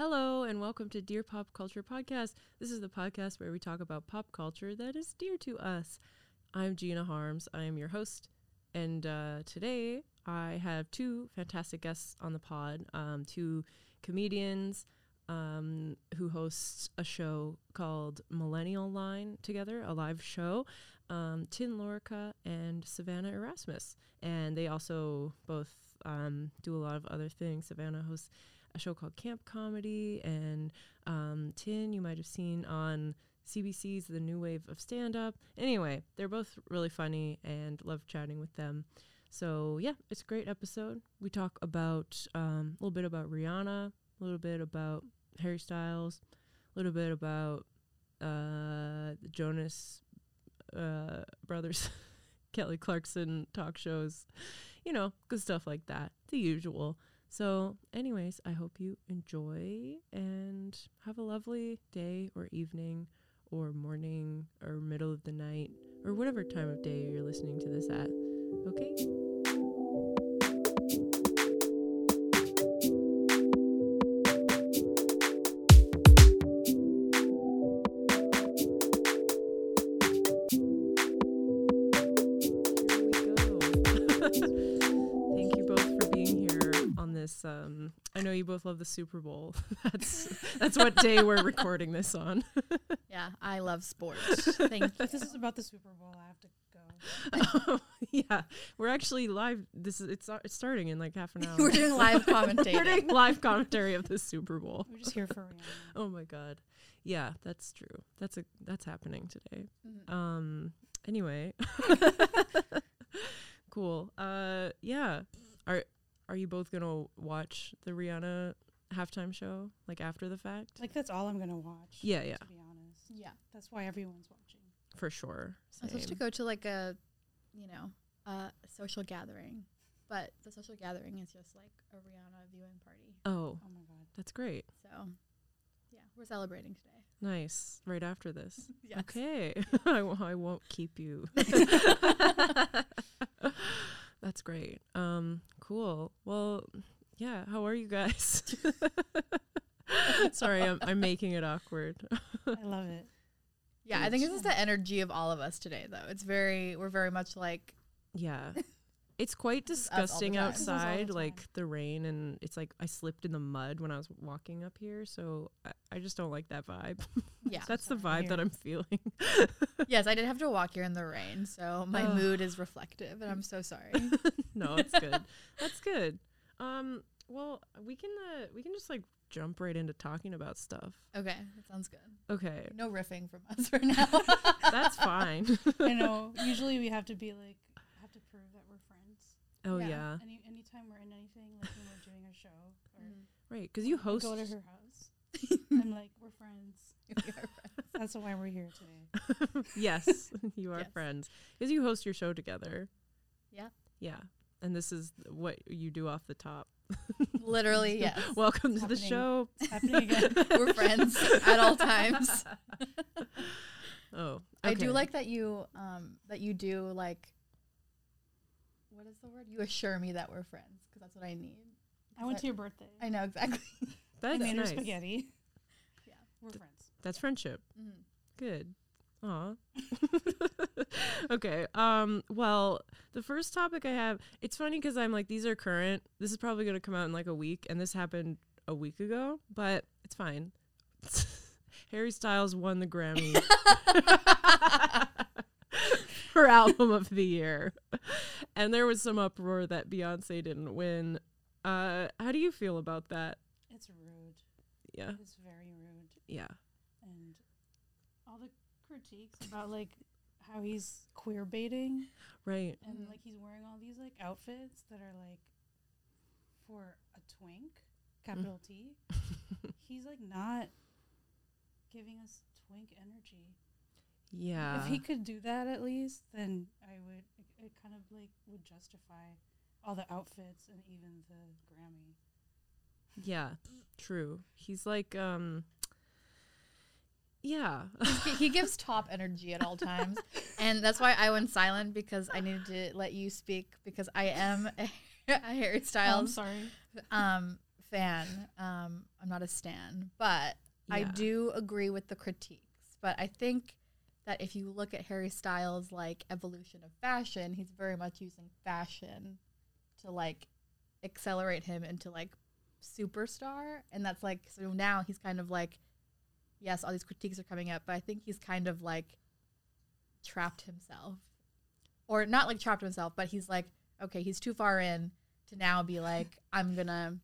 Hello, and welcome to Dear Pop Culture Podcast. This is the podcast where we talk about pop culture that is dear to us. I'm Gina Harms. I am your host, and uh, today I have two fantastic guests on the pod. Um, two comedians um, who host a show called Millennial Line together, a live show. Um, Tin Lorica and Savannah Erasmus, and they also both um, do a lot of other things. Savannah hosts a show called Camp Comedy, and um, Tin you might have seen on CBC's The New Wave of Stand Up. Anyway, they're both really funny and love chatting with them. So yeah, it's a great episode. We talk about um, a little bit about Rihanna, a little bit about Harry Styles, a little bit about uh, the Jonas uh, Brothers, Kelly Clarkson talk shows, you know, good stuff like that, the usual. So, anyways, I hope you enjoy and have a lovely day or evening or morning or middle of the night or whatever time of day you're listening to this at. Okay? You both love the Super Bowl. that's that's what day we're recording this on. Yeah, I love sports. Thank you. If this is about the Super Bowl, I have to go. yeah, we're actually live. This is it's it's starting in like half an hour. We're doing live commentary. We're doing live commentary of the Super Bowl. We're just here for Rihanna. Oh my god. Yeah, that's true. That's a that's happening today. Mhm. Um anyway. cool. Uh yeah. Are are you both going to watch the Rihanna halftime show like after the fact? Like that's all I'm gonna watch. Yeah, yeah. To be honest, Yeah, that's why everyone's watching. For sure. I'm supposed to go to like a, you know, a social gathering, but the social gathering is just like a Rihanna viewing party. Oh, Oh my god. that's great. So, yeah, we're celebrating today. Nice. Right after this. Yes. Okay. I, w- I won't keep you. That's great. Um, cool. Well, yeah. How are you guys? Sorry, I'm, I'm making it awkward. I love it. Yeah, I think this is the energy of all of us today, though. It's very, we're very much like, Yeah. It's quite This is us all the disgusting time. This is us all the outside, like the rain, and it's like I slipped in the mud when I was walking up here, so I, I just don't like that vibe. yeah. That's the vibe that I'm feeling. yes, I did have to walk here in the rain, so my mood is reflective, and I'm so sorry. no, it's good. That's good. Um, well, we can uh, we can just like jump right into talking about stuff. okay, that sounds good. Okay, No riffing from us right now. that's fine. I know. Usually we have to be like have to prove that we're friends. Oh Yeah. yeah, Any anytime we're in anything, like when we're doing a show or Mhm. right. Because you host. go to her house. I'm like, we're friends. We are friends. That's why we're here today. yes, you are Yes. friends. Because you host your show together. Yeah. Yeah, and this is what you do off the top. Literally, yes. Welcome It's to the show. It's happening again. We're friends at all times. Oh, I do like that you um that you do like what is the word? You assure me that we're friends because that's what I need. I went to your birthday. I know exactly. I That's made her nice. spaghetti. Yeah. We're friends. That's friendship. Mhm. Good. Aw. okay. Um. Well, the first topic I have, it's funny because I'm like, these are current. This is probably gonna come out in like a week, and this happened a week ago, but it's fine. Harry Styles won the Grammy for album of the year, and there was some uproar that Beyonce didn't win. Uh, how do you feel about that? It's rude. Yeah. It's very rude. Yeah. and all the critiques about like how he's queer baiting Right. and Mhm. like he's wearing all these like outfits that are like for a twink capital T he's like not giving us twink energy Yeah. if he could do that at least then I would it, it kind of like would justify all the outfits and even the Grammy Yeah, true. He's like, um, yeah, he, he gives top energy at all times, and that's why I went silent because I needed to let you speak because I am a, a Harry oh, I'm Styles sorry um fan. Um, I'm not a stan, but I do agree with the critiques. But I think that if you look at Harry Styles' like evolution of fashion, he's very much using fashion to like accelerate him into like superstar, and that's like so now he's kind of like, yes, all these critiques are coming up, but I think he's kind of like trapped himself, or not like trapped himself, but he's like, okay, he's too far in to now be like, I'm gonna,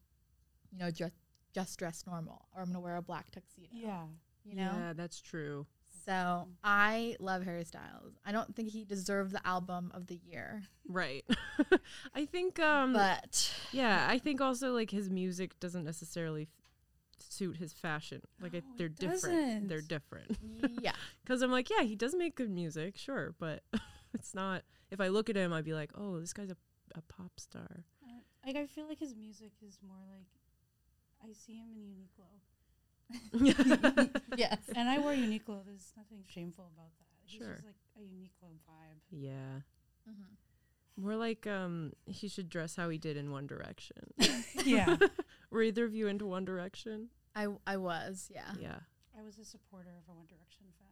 you know, just just dress normal, or I'm gonna wear a black tuxedo. Yeah. You know. Yeah, that's true. So I love Harry Styles. I don't think he deserved the album of the year, Right. I think um but yeah, I think also like his music doesn't necessarily suit his fashion. Like No, it they're different. They're different. yeah, Cuz I'm like, yeah, he does make good music, sure, but it's not if I look at him I'd be like, "Oh, this guy's a a pop star." Uh, Like I feel like his music is more like I see him in Uniqlo, yes. and I wear Uniqlo. There's nothing shameful about that. He's Sure. just like a Uniqlo vibe. yeah. Mhm. More like um he should dress how he did in One Direction. yeah, Were either of you into One Direction? I I was yeah. Yeah. I was a supporter of a One Direction fan.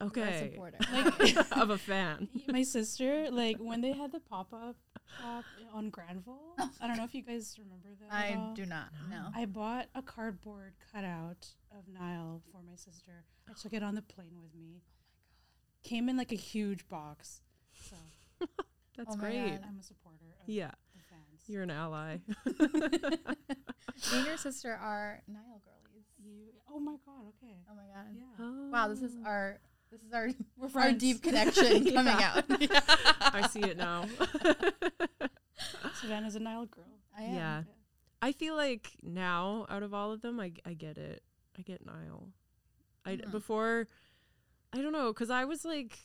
You were a Okay. supporter. Like- of a fan. My sister, like when they had the pop up shop on Granville. I don't know if you guys remember that. at I all. do not No. know. I bought a cardboard cutout of Niall for my sister. I took it on the plane with me. Oh my god! Came in like a huge box. So That's Oh great. God. I'm a supporter of Yeah. fans. You're an ally. Me and your sister are Niall girlies. You, oh my god, okay. Oh my god. Yeah. Oh. Wow, this is Oh. our this is our We're our deep connection coming Yeah. out. I see it now. Savannah's a Niall girl. I am. Yeah. I feel like now, out of all of them, I, I get it. I get Niall. I Mhm. before, I don't know, because I was like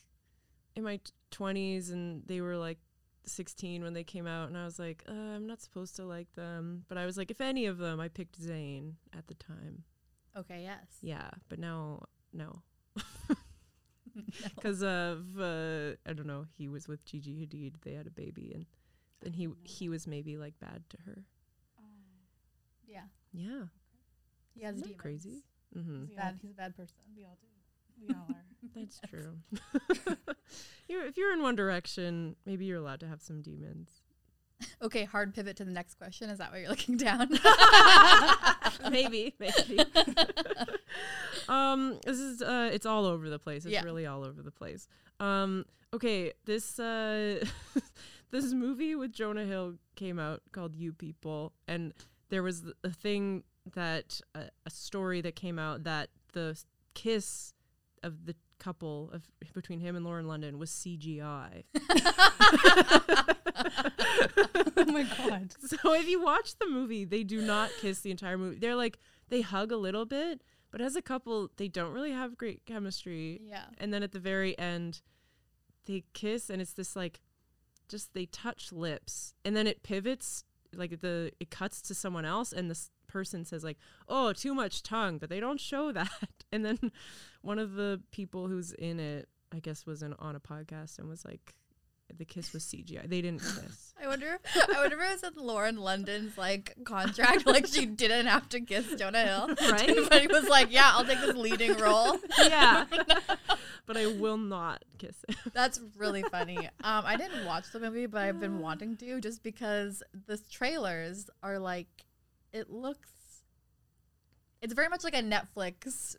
in my twenties and they were like sixteen when they came out, and I was like, uh, I'm not supposed to like them. But I was like, if any of them, I picked Zayn at the time. Okay, yes. Yeah, but now no, No. because of uh, I don't know. He was with Gigi Hadid. They had a baby, and then he he was maybe like bad to her. Oh. Yeah. Yeah, He has Isn't crazy? mm-hmm. All, Bad, he's a bad person. we all do. We all are. That's true. you're, if you're in One Direction, maybe you're allowed to have some demons. Okay, hard pivot to the next question. Is that what you're looking down? maybe, maybe. Um, this is uh, it's all over the place. It's Yeah. really all over the place. Um, okay, this uh, this movie with Jonah Hill came out called You People, and there was a thing that uh, a story that came out that the kiss of the couple of between him and Lauren London was CGI. oh my god. So if you watch the movie, they do not kiss the entire movie. They're like they hug a little bit, but as a couple, they don't really have great chemistry. yeah. And then at the very end, they kiss, and it's this like, just they touch lips, and then it pivots like the it cuts to someone else, and this person says like, "Oh, too much tongue," but they don't show that. And then one of the people who's in it, I guess, was in, on a podcast and was like, "The kiss was CGI. They didn't kiss." I wonder. I wonder if it was in Lauren London's like contract, like she didn't have to kiss Jonah Hill, Right? But he was like, "Yeah, I'll take this leading role." yeah. but I will not kiss it. That's really funny. Um, I didn't watch the movie, but I've been wanting to just because the trailers are like, it looks. It's very much like a Netflix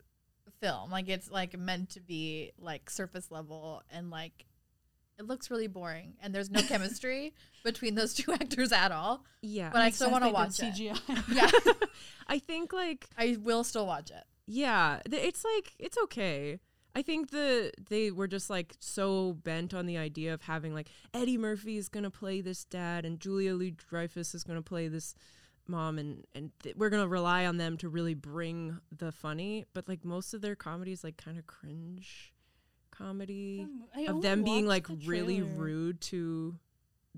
film. Like it's like meant to be like surface level and like. It looks really boring, and there's no chemistry between those two actors at all. Yeah. But I still want to watch it. Yeah, I think like I will still watch it. yeah, it's like it's okay. I think the they were just like so bent on the idea of having like Eddie Murphy is gonna play this dad and Julia Louis Dreyfus is gonna play this mom and and th- we're gonna rely on them to really bring the funny. But like most of their comedy is like kind of cringe comedy um, I of them being like the really rude to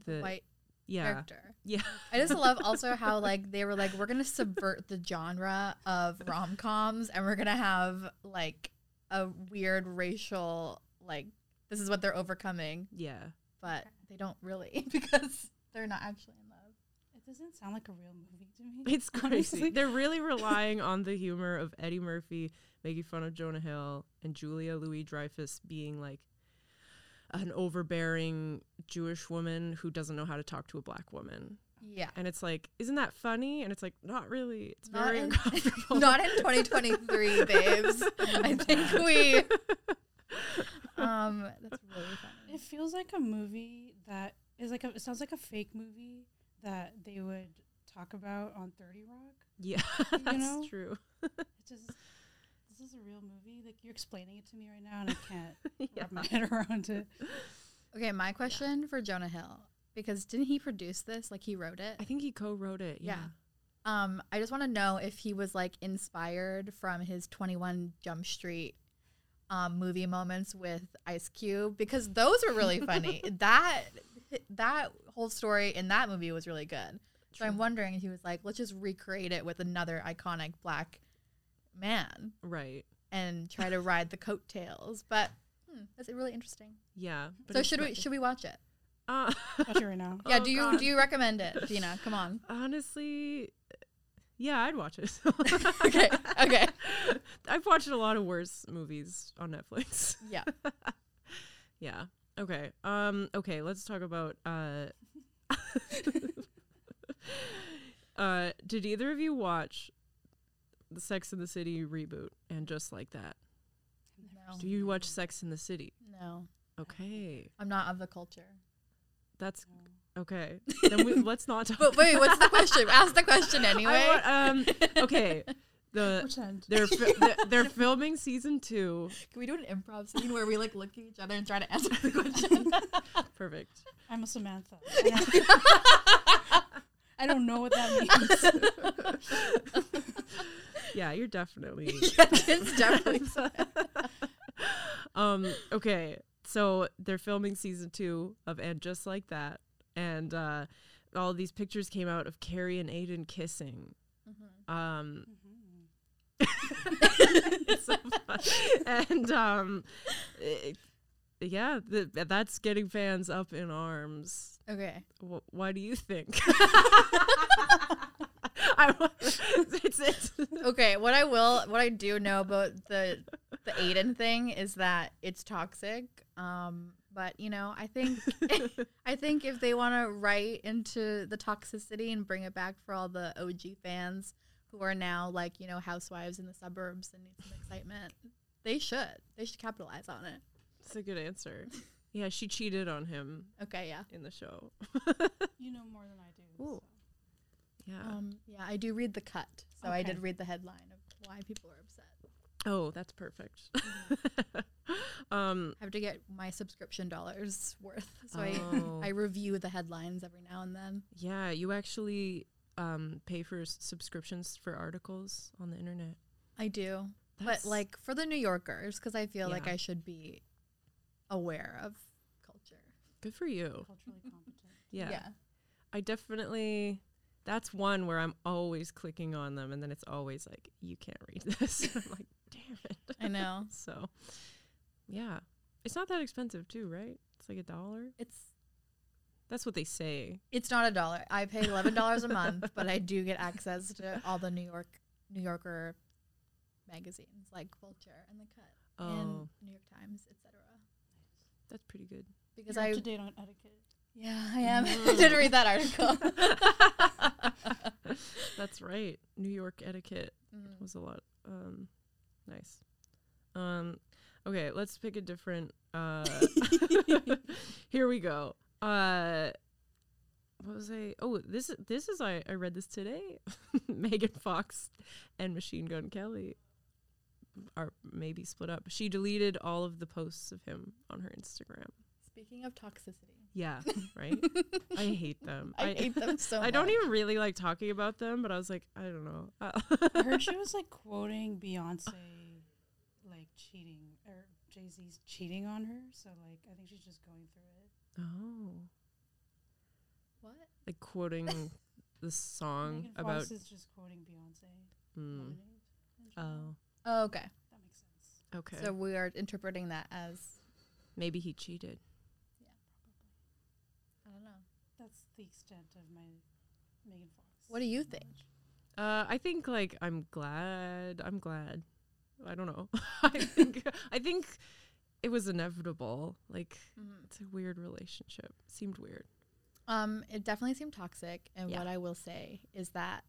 the White yeah character. yeah I just love also how like they were like we're gonna subvert the genre of rom coms and we're gonna have like a weird racial like this is what they're overcoming, yeah but they don't really because they're not actually in love. It doesn't sound like a real movie to me. It's crazy. honestly. They're really relying on the humor of Eddie Murphy making fun of Jonah Hill and Julia Louis Dreyfus being like an overbearing Jewish woman who doesn't know how to talk to a black woman. Yeah. And it's like, isn't that funny? And it's like, not really. It's Not very in- uncomfortable. Not in 2023, babes. I think we. Um, that's really funny. It feels like a movie that is like a. It sounds like a fake movie that they would talk about on Thirty Rock. yeah, that's know? true. It just. This is a real movie. Like you're explaining it to me right now, and I can't yeah. wrap my head around it. Okay, my question for Jonah Hill because didn't he produce this? Like he wrote it. I think he co-wrote it. Yeah. Yeah. Um, I just want to know if he was like inspired from his 21 Jump Street um, movie moments with Ice Cube because those were really funny. that that whole story in that movie was really good. So I'm wondering if he was like, let's just recreate it with another iconic black man Right. and try to ride the coattails. But hmm, that's really interesting. Yeah. so should we should we watch it? Uh, Watch it right now. Yeah. Oh, do you God. do you recommend it, Gina? Come on. honestly, yeah, I'd watch it. Okay. Okay. I've watched a lot of worse movies on Netflix. Yeah. Yeah. Okay. Um. Okay. Let's talk about. Uh. uh. Did either of you watch the Sex in the City reboot and just like that? No. Do you watch Sex in the City? No. Okay. I'm not of the culture. That's No. okay. Then we, let's not talk. But wait, what's the question? Ask the question anyway. I wa- um. Okay. The Which they're fi- they're, they're filming season two. Can we do an improv scene where we like look at each other and try to answer the question? Perfect. I'm a Samantha. I I don't know what that means. Yeah, you're definitely. yeah, it's definitely. um. Okay. So they're filming season two of And Just Like That, and uh, all these pictures came out of Carrie and Aiden kissing. Um. it's so. And um, it- yeah, th- that's getting fans up in arms. Okay. Wh- why do you think? I, wa- it's, it's, Okay. What I will, what I do know about the the Aiden thing is that it's toxic. Um, but you know, I think I think if they want to write into the toxicity and bring it back for all the OG fans who are now like you know housewives in the suburbs and need some excitement, they should. They should capitalize on it. It's a good answer. Yeah, she cheated on him Okay. Yeah. in the show. You know more than I do. Ooh. so. Yeah. Um, yeah, I do read the cut, so I did read the headline of why people are upset. oh, that's perfect. um. I have to get my subscription dollars worth, so Oh. I I review the headlines every now and then. Yeah, you actually um pay for s- subscriptions for articles on the internet. I do, That's- but like for the New Yorkers, because I feel like I should be aware of culture. good for you. Culturally competent. Yeah. I definitely. That's one where I'm always clicking on them, and then it's always like, you can't read this. I'm like, damn it. I know. So, yeah, it's not that expensive too, right? It's like a dollar. It's That's what they say. it's not a dollar. I pay eleven dollars a month, but I do get access to all the New York New Yorker magazines like Vulture and The Cut and Oh, New York Times, etc. that's pretty good. Because You're I up to date on etiquette. Yeah I am. I Mm. did read that article. That's right. New York etiquette Mm. was a lot. Um, nice. Um, okay, let's pick a different. Uh, here we go. Uh, what was I? Oh, this is this is I I read this today. Megan Fox and Machine Gun Kelly are maybe split up. She deleted all of the posts of him on her Instagram. Speaking of toxicity, Yeah, right. I hate them. I, hate them so I don't much. even really like talking about them, but I was like, I don't know. I heard she was like quoting Beyonce, like cheating or Jay Z's cheating on her. So like, I think she's just going through it. oh, What? like quoting the song Megan about. Fox is just quoting Beyonce. Mm, oh, Oh, okay. that makes sense. okay. So we are interpreting that as Maybe he cheated. I don't know. That's the extent of my Megan Fox. What do you think? Uh, I think like I'm glad. I'm glad. I don't know. I think I think it was inevitable. Like it's a weird relationship. Seemed weird. Um, it definitely seemed toxic. And Yeah. what I will say is that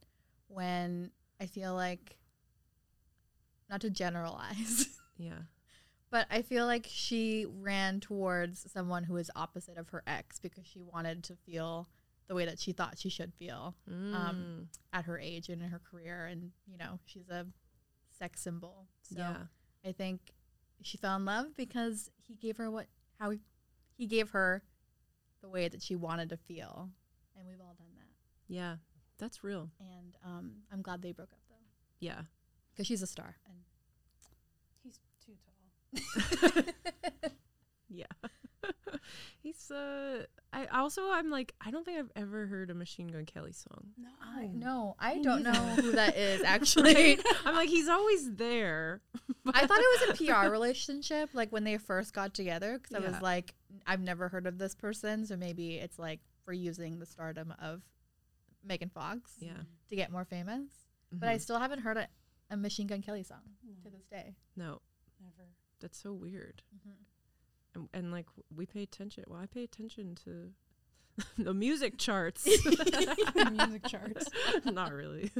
when I feel like, not to generalize, Yeah. but I feel like she ran towards someone who is opposite of her ex because she wanted to feel the way that she thought she should feel Mm, at her age and in her career. And, you know, she's a sex symbol. So yeah. I think she fell in love because he gave her what, how he, he gave her the way that she wanted to feel. And we've all done that. Yeah. That's real. and um, I'm glad they broke up though Yeah. because she's a star. And He's too tall. Yeah. He's uh I also I'm like I don't think I've ever heard a Machine Gun Kelly song. No. I no, I Me don't know who that is actually. Right? I'm like he's always there. I thought it was a PR relationship, like when they first got together, because I was like, I've never heard of this person, so maybe it's like for using the stardom of Megan Fox Yeah. to get more famous. But I Mhm. still haven't heard a, a Machine Gun Kelly song No, to this day. no, never. that's so weird. Mhm. And, and like we pay attention. Well, I pay attention to the music charts. Music charts. Not really.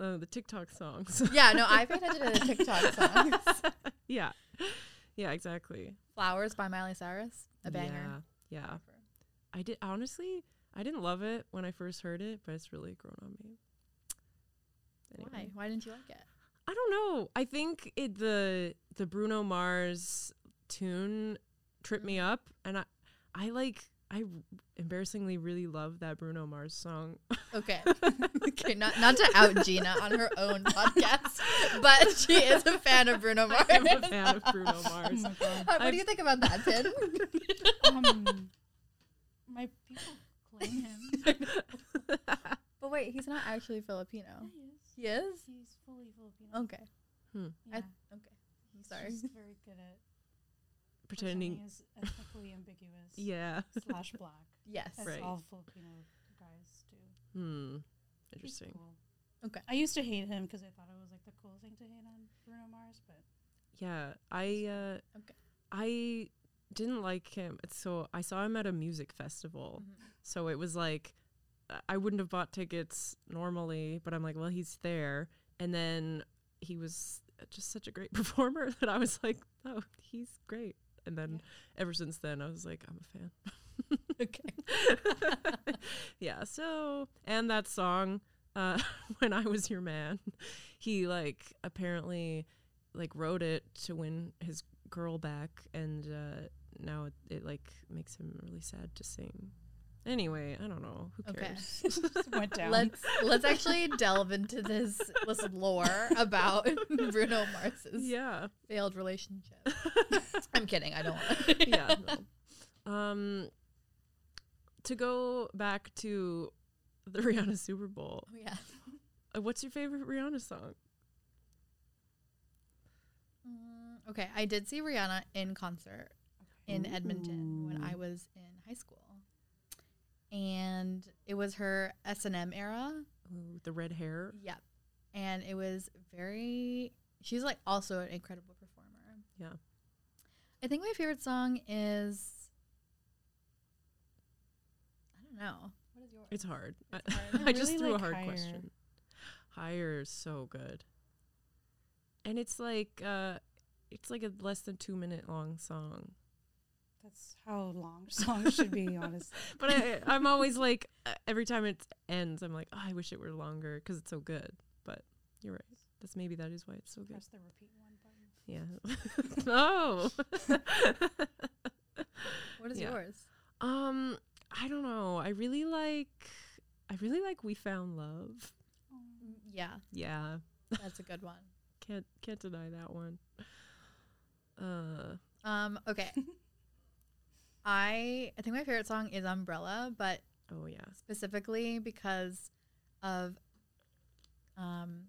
uh, the TikTok songs. Yeah, no, I pay attention to the TikTok songs. yeah. Yeah, exactly. Flowers by Miley Cyrus, a banger. Yeah. Yeah. I did honestly, I didn't love it when I first heard it, but it's really grown on me. Why? Why didn't you like it? I don't know. I think it the the Bruno Mars tune tripped me Mm. up and I I like I embarrassingly really love that Bruno Mars song. Okay. okay, not not to out Gina on her own podcast, but she is a fan of Bruno Mars. I'm a fan of Bruno Oh Mars. my god. what I've- do you think about that, Tin? Um, my people claim him. but wait, he's not actually Filipino. Yeah, he is. He is? He's fully Filipino. Okay. Hmm. Yeah. I- okay. I'm He's sorry. just very good at Pretending is ethnically ambiguous. Yeah. Slash black. Yes. That's Right. all Filipino guys do. Hmm. Interesting. cool. Okay. I used to hate him because I thought it was like the cool thing to hate on Bruno Mars, but Yeah, I uh Okay. I didn't like him. So I saw him at a music festival. Mhm. So it was like I wouldn't have bought tickets normally, but I'm like, well, he's there. And then he was just such a great performer that I was like, oh, he's great. And then ever since then, I was like, I'm a fan. Okay. yeah. So, and that song, uh, when I was your man, he like apparently like wrote it to win his girl back, and uh, now it, it like makes him really sad to sing. Anyway, I don't know. Who Okay. cares? just went down. Let's let's actually delve into this this lore about Bruno Mars's yeah. failed relationship. I'm kidding. I don't want. yeah. No. Um, to go back to the Rihanna Super Bowl, Oh yeah. uh, what's your favorite Rihanna song? Mm, okay, I did see Rihanna in concert in Edmonton when I was in high school, and it was her S and M era. Ooh, the red hair. Yep, and it was very. She's like also an incredible performer. Yeah. I think my favorite song is. I don't know. What is yours? It's hard. I, It's hard. I I just really threw a hard Higher. question. Higher is so good. And it's like uh it's like a less than 2 minute long song. That's how long songs should be, honestly. But I I'm always like uh, every time it ends I'm like, oh, I wish it were longer cuz it's so good. But you're right. That's maybe that is why it's so good. Press the repeat one button. Yeah. oh. What is Yeah. yours? um I don't know. I really like I really like We Found Love. Mm, Yeah, Yeah. that's a good one. Can't can't deny that one. Uh Um, okay. I I think my favorite song is Umbrella, but oh yeah. specifically because of um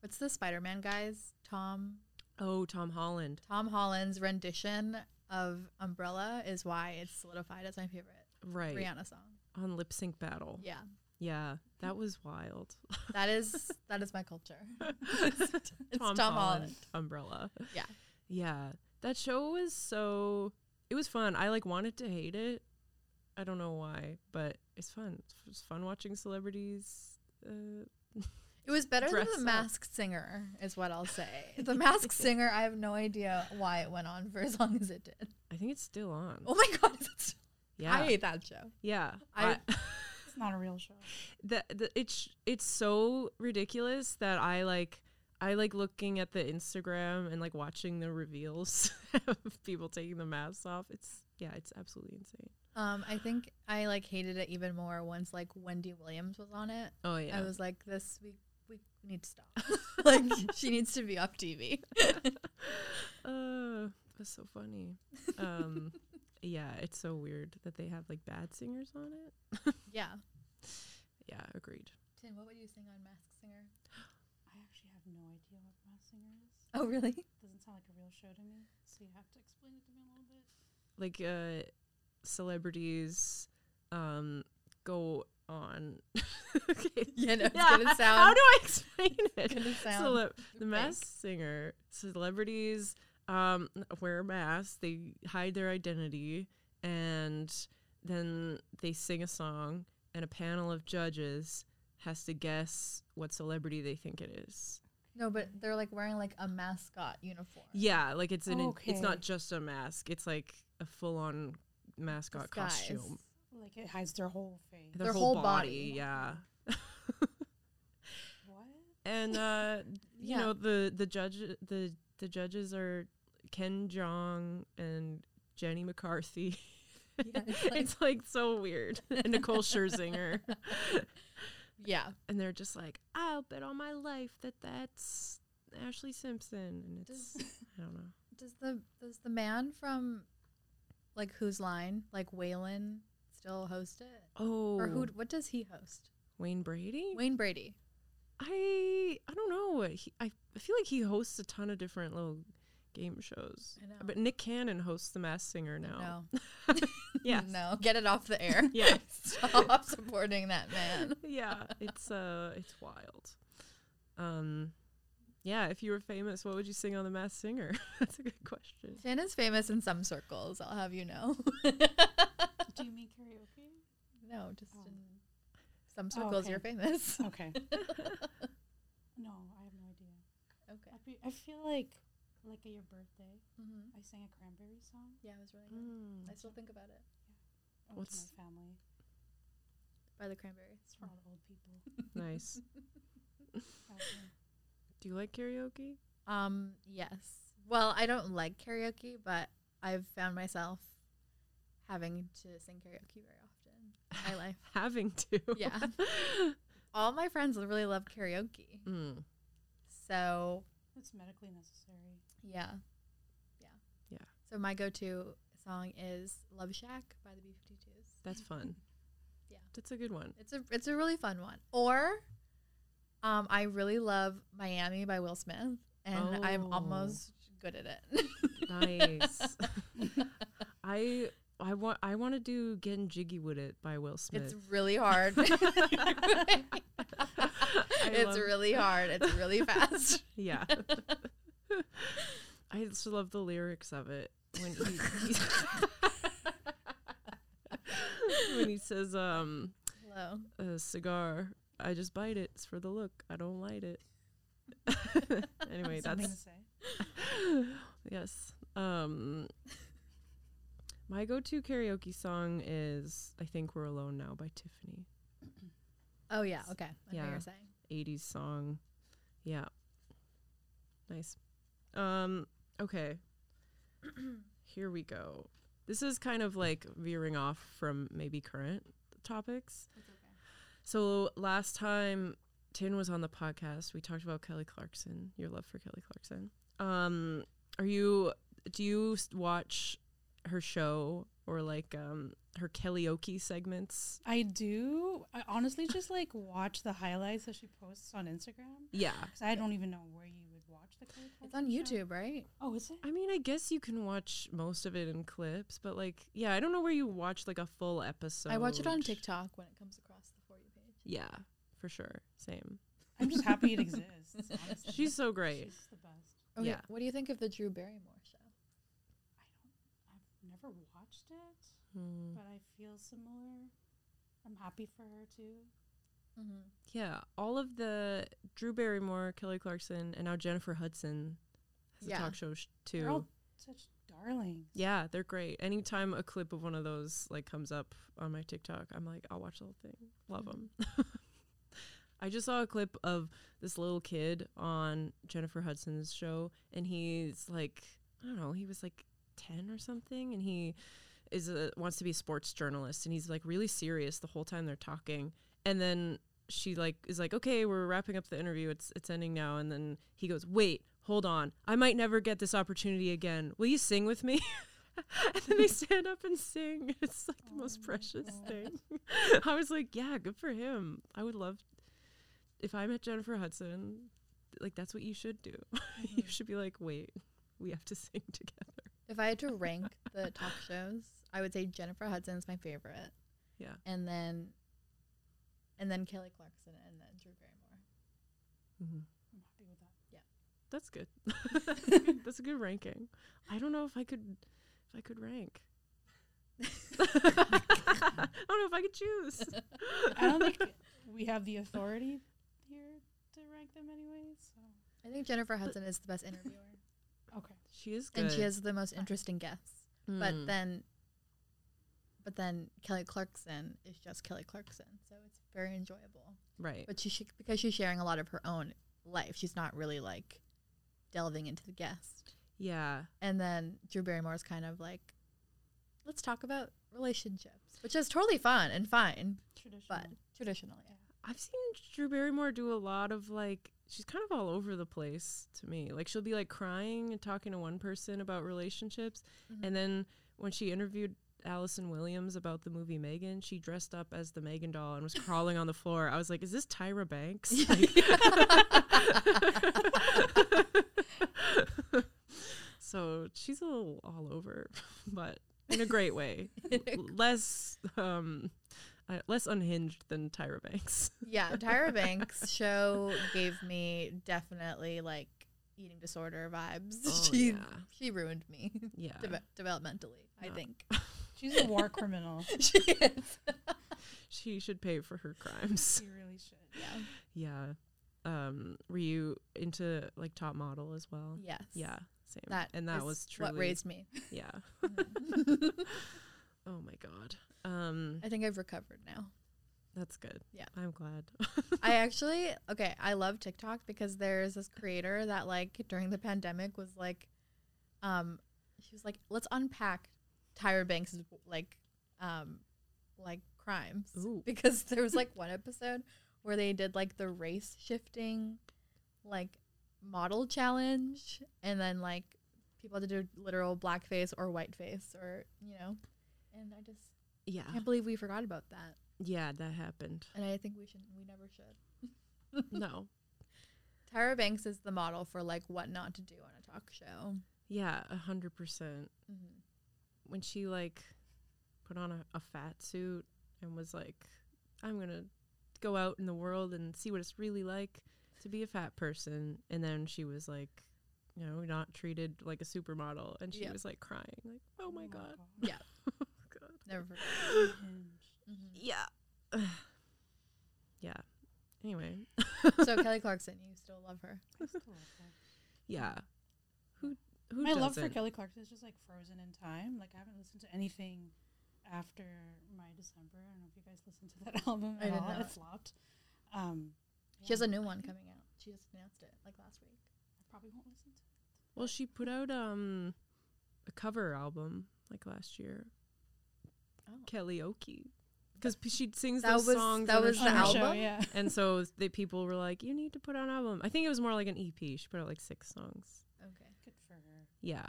what's the Spider-Man guys? Tom Oh, Tom Holland. Tom Holland's rendition of Umbrella is why it's solidified as my favorite Right. Rihanna song. on Lip Sync Battle. Yeah, Yeah, that was wild. that is that is my culture. it's Tom, Tom, Holland, Holland. umbrella. Yeah. Yeah. That show was so it was fun. I like wanted to hate it. I don't know why, but it's fun. It's fun watching celebrities. Uh, It was better Dress than up. the Masked Singer, is what I'll say. The Masked Singer, I have no idea why it went on for as long as it did. I think it's still on. Oh my god, it's, yeah. I hate that show. yeah. I- I, It's not a real show. the, the it's it's so ridiculous that I like I like looking at the Instagram and like watching the reveals of people taking the masks off. It's yeah, it's absolutely insane. Um, I think I like hated it even more once like Wendy Williams was on it. Oh yeah. I was like, this we we need to stop. like she needs to be off TV. uh that's so funny. Um yeah, it's so weird that they have like bad singers on it. yeah. Yeah, agreed. Tin, what would you sing on Masked Singer? I actually have no idea what Masked Singer is. Oh really? It Doesn't sound like a real show to me. So you have to explain it to me a little bit. Like uh celebrities um go on okay. Yeah, no, it's Yeah, gonna How do I explain it? gonna sound Cele- the fake. masked singer celebrities um wear masks they hide their identity and then they sing a song and a panel of judges has to guess what celebrity they think it is No, but they're like wearing like a mascot uniform. yeah like it's an it's not just a mask it's like a full-on mascot Disguise. costume Like it hides their whole face. their, Their whole, whole body, body. yeah What? and uh you Yeah. know the the judge the the judges are Ken Jeong and Jenny McCarthy. Yeah, it's it's, like- like, so weird. and Nicole Scherzinger, Yeah. and they're just like, "I'll bet all my life that that's Ashlee Simpson," and it's Does I don't know. does the does the man from like Whose Line like Waylon still host it? Oh, Or who? Oh. What does he host? Wayne Brady? Wayne Brady. I I don't know. He, I I feel like he hosts a ton of different little game shows. I know. But Nick Cannon hosts The Masked Singer now. No. Yes. No. Get it off the air. Yeah. Stop supporting that man. yeah, it's uh it's wild. Um yeah, if you were famous, what would you sing on The Masked Singer? That's a good question. Finn is famous in some circles. I'll have you know. Do you mean karaoke? no, just Oh. in some Oh, circles okay. you're famous. Okay. no, I have no idea. Okay. I, fe- I feel like, like at your birthday, hmm I sang a cranberry song. Yeah, it was really good. Mm. I still think about it. Oh, What's- my family? By the cranberries. It's for all the old people. Nice. Do you like karaoke? Um, yes. Well, I don't like karaoke, but I've found myself having to sing karaoke very often in my life. Having to. Yeah. All my friends really love karaoke. Mm. So, It's medically necessary. Yeah. Yeah. Yeah. So my go-to song is Love Shack by the B52s. That's fun. Yeah. That's a good one. It's a it's a really fun one. Or um I really love Miami by Will Smith and I'm Oh. almost good at it. Nice. I I want I want to do Getting Jiggy with It by Will Smith. It's really hard. it's really hard. It's really fast. yeah. I just love the lyrics of it when he, he when he says um Hello. a cigar I just bite it it's for the look I don't light it. anyway, that's to say. yes. Um my go-to karaoke song is I think We're Alone Now by Tiffany. Oh yeah, okay. I Yeah. you're saying. 80s song. Yeah. Nice. Um okay. Here we go. This is kind of like veering off from maybe current topics. Okay. So last time Tin was on the podcast, we talked about Kelly Clarkson, your love for Kelly Clarkson. Um are you do you watch her show or like um her karaoke segments. I do. I honestly just like watch the highlights that she posts on Instagram. Yeah. Because I don't even know where you would watch the Kelly It's on Clarkson show. YouTube, right? Oh, is it? I mean, I guess you can watch most of it in clips, but like, yeah, I don't know where you watch like a full episode. I watch it on TikTok when it comes across the for you page. Yeah, for sure. Same. I'm just happy it exists. Honestly. She's so great. She's the best. Okay, Yeah. what do you think of the Drew Barrymore show? I don't. I've never watched it, Hmm. but I feel similar. I'm happy for her too. Mm-hmm. Yeah, all of the Drew Barrymore, Kelly Clarkson, and now Jennifer Hudson has Yeah. a talk show sh- too. They're all such darlings. Yeah, they're great. Anytime a clip of one of those like comes up on my TikTok, I'm like, I'll watch the whole thing. Love them. I just saw a clip of this little kid on Jennifer Hudson's show, and he's like, I don't know, he was like ten or something, and he is a, wants to be a sports journalist, and he's like really serious the whole time they're talking, and then she like is like, okay, we're wrapping up the interview, it's it's ending now, and then he goes, wait, hold on, I might never get this opportunity again. Will you sing with me? and then they stand up and sing. It's like the most precious thing. I was like, yeah, good for him. I would love if I met Jennifer Hudson, like that's what you should do. you mm-hmm. should be like, wait, we have to sing together. If I had to rank the talk shows, I would say Jennifer Hudson is my favorite, Yeah. and then, and then Kelly Clarkson, and then Drew Barrymore. hmm I'm happy with that. That's good. that's, a good. That's a good ranking. I don't know if I could, if I could rank. I don't know if I could choose. I don't think we have the authority here to rank them anyway. So I think Jennifer Hudson is the best interviewer, okay. She is good. and she has the most interesting guests. But Mm. then, but then Kelly Clarkson is just Kelly Clarkson, so it's very enjoyable. right. But she, she because she's sharing a lot of her own life, she's not really like delving into the guest. Yeah. And then Drew Barrymore is kind of like, let's talk about relationships, which is totally fun and fine, Traditional. but traditional, yeah. I've seen Drew Barrymore do a lot of like she's kind of all over the place to me. Like she'll be like crying and talking to one person about relationships Mm-hmm. and then when she interviewed Allison Williams about the movie Megan, she dressed up as the Megan doll and was crawling on the floor. I was like, "Is this Tyra Banks?" Like- so she's a little all over, but in a great way. Less um uh, less unhinged than Tyra Banks. yeah, Tyra Banks' show gave me definitely like eating disorder vibes. Oh, she yeah. she ruined me Yeah. deve- developmentally. I think She's a war criminal. she is. She should pay for her crimes. She really should. Yeah. Yeah. Um were you into like top model as well? Yes. Yeah, same. That and that is was truly what raised me. Yeah. Mhm. Oh my god. Um I think I've recovered now. that's good. Yeah. I'm glad. I actually okay, I love TikTok because there's this creator that like during the pandemic was like um she was like let's unpack Tyra Banks' like um like crimes Ooh. because there was like one episode where they did like the race shifting like model challenge and then like people had to do literal blackface or whiteface or you know and I just yeah. can't believe we forgot about that Yeah, that happened. and I think we should we never should No. Tyra Banks is the model for like what not to do on a talk show. Yeah, a hundred percent. Mm-hmm. When she like put on a, a fat suit and was like, I'm gonna go out in the world and see what it's really like to be a fat person and then she was like, you know, not treated like a supermodel and she Yeah. was like crying, like, Oh my god. Yeah. God. Never forget. Unhinged. Mm-hmm. Yeah. yeah. Anyway. So Kelly Clarkson, you still love her. I still love her. Yeah. Who who My love for? Kelly Clarkson is just like frozen in time. Like I haven't listened to anything after my December. I don't know if you guys listened to that album I at did all. not. It flopped. Um, She has a new one coming out. She just announced it like last week. I probably won't listen to. it. Well, she put out um a cover album like last year. Oh. Karaoke. Because she sings That those was- songs. that on was the On her show. show, album? yeah. And so the people were like, "You need to put out an album." I think it was more like an EP. She put out like six songs. Okay. Good for her. Yeah,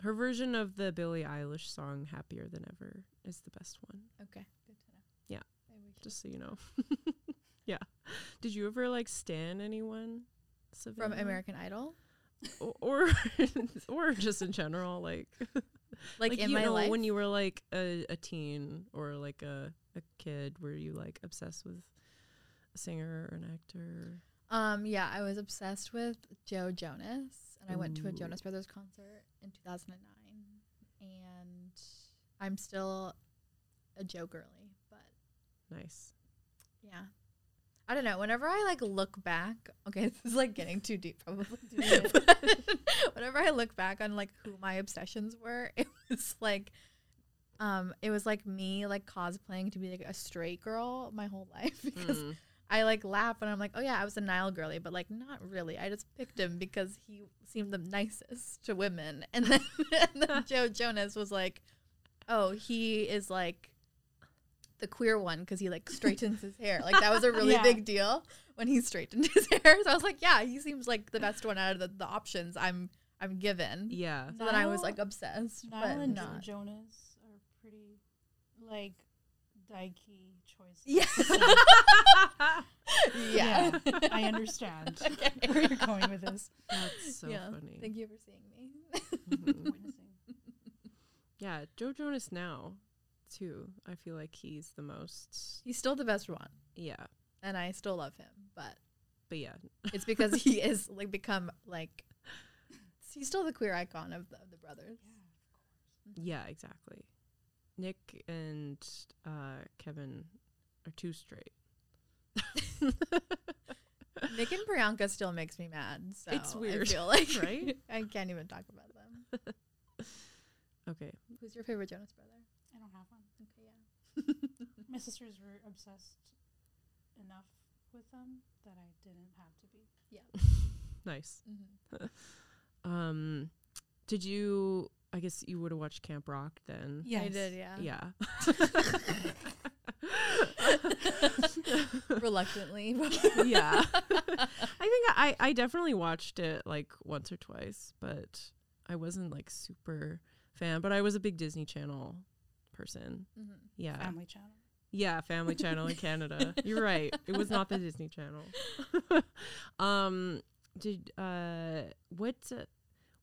her version of the Billie Eilish song "Happier Than Ever" is the best one. Okay, good to know. Yeah. Maybe Just so you know. yeah. Did you ever like stan anyone? from American Idol, or or just in general, like like, in you my know, life. when you were like a, a teen or like a, a kid, were you like obsessed with a singer or an actor? Um, yeah, I was obsessed with Joe Jonas, and I went to a Jonas Brothers concert in 2009, and I'm still a Joe girly, but Nice. yeah. I don't know. Whenever I like look back, okay, this is like getting too deep probably. Whenever I look back on like who my obsessions were, it was like um it was like me like cosplaying to be like a straight girl my whole life because Mm. I like laugh and I'm like, oh yeah, I was a Niall girly, but like not really. I just picked him because he seemed the nicest to women. And then, and then Joe Jonas was like, oh, he is like the queer one because he like straightens his hair. Like that was a really Yeah. big deal when he straightened his hair. So I was like, yeah, he seems like the best one out of the, the options I'm I'm given. Yeah. So then I was like obsessed, Niall but and Joe not. Jonas are pretty like dykey choices. Yeah. Yeah, yeah. I understand Okay. where you're going with this. That's so yeah. funny. Thank you for seeing me. Mhm. Witnessing. yeah, Joe Jonas now too. I feel like he's the most. He's still the best one, Yeah, and I still love him, but but yeah, it's because he is like become like he's still the queer icon of the, of the brothers. yeah, exactly. Nick and uh, Kevin are too straight. Nick and Priyanka still makes me mad. So It's weird, I feel like right? I can't even talk about them. Okay. Who's your favorite Jonas brother? I don't have one. Okay, yeah. My sisters were obsessed enough with them that I didn't have to be. Yeah. nice. hmm Um, did you? I guess you would have watched Camp Rock then. Yeah, I did, yeah. Yeah. Reluctantly. yeah. I think I, I definitely watched it like once or twice, but I wasn't like super fan. But I was a big Disney Channel person. Mhm. Yeah. Family Channel. Yeah, Family Channel in Canada. You're right. It was not the Disney Channel. um did uh what uh,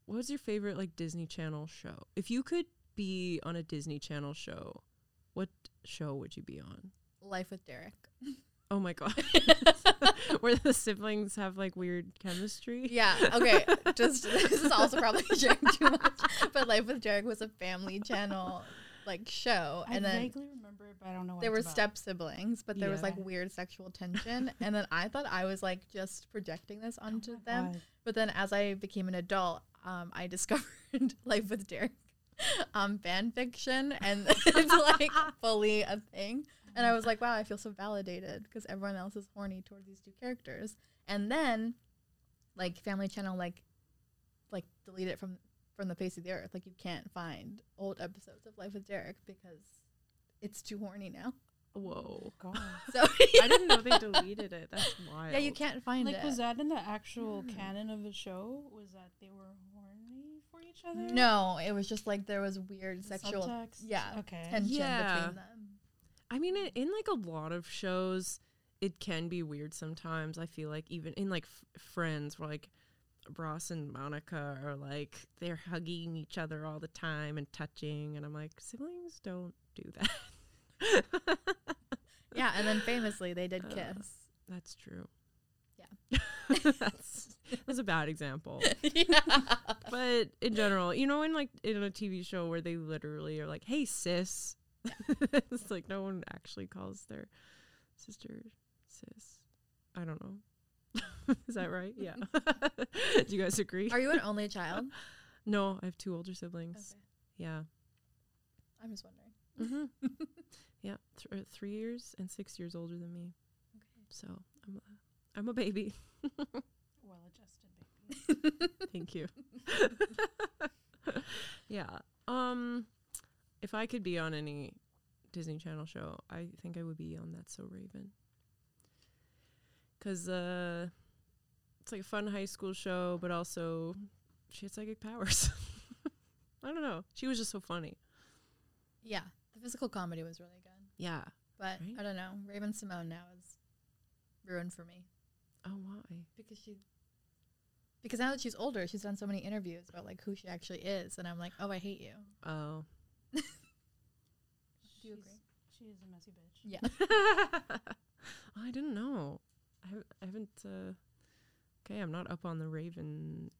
what was your favorite like Disney Channel show? If you could be on a Disney Channel show, what show would you be on? Life with Derek. Oh my god. Where the siblings have like weird chemistry? Yeah. Okay. Just this is also probably sharing too much, but Life with Derek was a family channel like show, I and then vaguely remember it, but I don't know what there were about. step siblings, but there was like weird sexual tension, and then I thought I was like just projecting this Oh onto my them, God. but then as I became an adult, um, I discovered Life with Derek, um, fan fiction, and it's like fully a thing. And I was like, wow, I feel so validated because everyone else is horny toward these two characters. And then, like Family Channel, like, like delete it from from the face of the earth. Like you can't find old episodes of Life with Derek because it's too horny now. Whoa. God. So I didn't know they deleted it. That's wild. yeah, you can't find Like, it. was that in the actual Mm. canon of the show? Was that they were horny for each other? no, it was just like there was weird sexual Subtext? yeah, Okay. tension Yeah. between them. I mean, in, in like a lot of shows, it can be weird sometimes. I feel like even in like f- Friends, where like Ross and Monica are like they're hugging each other all the time and touching, and I'm like, siblings don't do that. Yeah, and then famously they did Uh, kiss. That's true. Yeah. that's that's a bad example. yeah. But in general, you know, in like in a TV show where they literally are like, "Hey, sis," it's like no one actually calls their sister sis. I don't know. Is that right? Yeah. Do you guys agree? Are you an only child? no, I have two older siblings. Okay. Yeah. I'm just wondering. hmm yeah, th- uh, three years and six years older than me. Okay. So I'm a, I'm a baby. Well adjusted baby. Thank you. yeah. Um if I could be on any Disney Channel show, I think I would be on That's So Raven. Cuz uh it's like a fun high school show, but also she had psychic powers. I don't know. She was just so funny. Yeah, the physical comedy was really good, Yeah. but Right? I don't know. Raven-Symoné now is ruined for me Oh, why? because she. Because now that she's older, she's done so many interviews about like who she actually is, and I'm like, oh, I hate you. Oh. Do She's- you agree? She is a messy bitch. Yeah. I didn't know. I haven't. I haven't uh, okay, I'm not up on the Raven.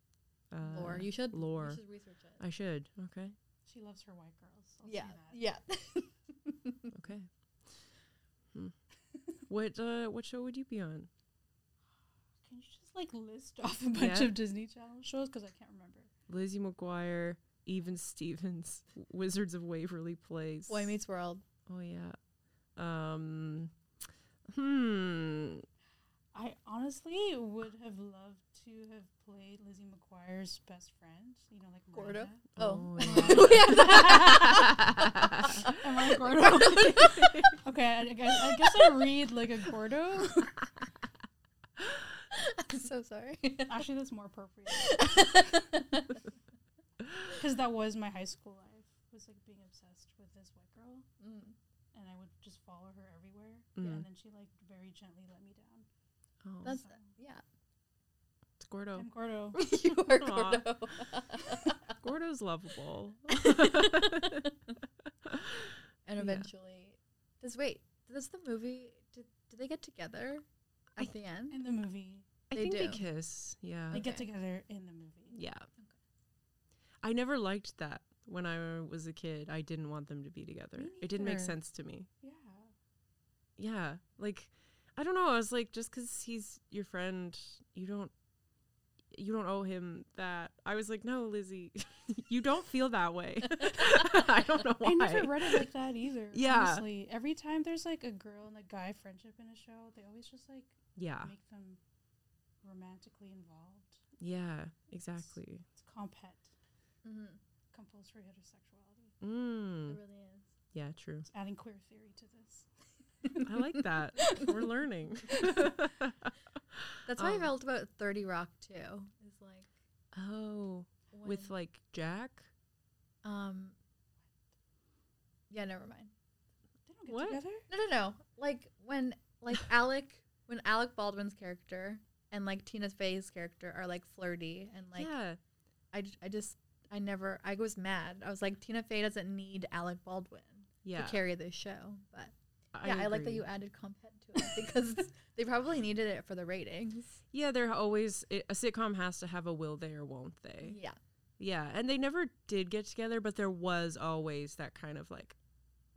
Uh, lore. You should lore. You should research it. I should. Okay. She loves her white girls. I'll yeah. that. Yeah. Okay. Hmm. what uh what show would you be on? Can you just like list off a bunch Yeah. of Disney Channel shows because I can't remember. Lizzie McGuire, Even Stevens, Wizards of Waverly Place. Boy Meets World. Oh yeah. Um. Hmm. I honestly would have loved to have played Lizzie McGuire's best friend. You know, like Gordo? Miranda. Oh. yeah. Am I Gordo? okay, I, I guess, I guess I read like a Gordo. I'm so sorry. Actually, that's more appropriate because that was my high school life. Was like being obsessed with this white girl, Mm. and I would just follow her everywhere. Mm. And then she like very gently let me down. Oh, That's yeah. it's Gordo. I'm Gordo. you are Aw. Gordo. Gordo's lovable. and Yeah. eventually, does wait? Does the movie? Did, did they get together at the end? In the movie, I They think they kiss. Yeah. they get together in the movie. Yeah. I never liked that when I was a kid. I didn't want them to be together. It didn't make sense to me. Yeah. Yeah. Like I don't know. I was like just cuz he's your friend, you don't you don't owe him that. I was like, "No, Lizzie. you don't feel that way." I don't know why. I never read it like that either. Yeah. Honestly, every time there's like a girl and a guy friendship in a show, they always just like yeah. make them romantically involved. Yeah, exactly. It's compet, Mm-hmm. compulsory heterosexuality. Mm. It really is. Yeah, true. It's adding queer theory to this. I like that. We're learning. That's how I Um, felt about Thirty Rock too. Is like oh, with like Jack? um. Yeah, never mind. They don't get What? together. No, no, no. Like when like Alec, when Alec Baldwin's character and like Tina Fey's character are like flirty and like yeah. I, j- I just I never I was mad. I was like Tina Fey doesn't need Alec Baldwin Yeah. to carry this show, but yeah, I, like that you added content to it because they probably needed it for the ratings. Yeah, they're always it, a sitcom has to have a will they or won't they? Yeah, Yeah, and they never did get together, but there was always that kind of like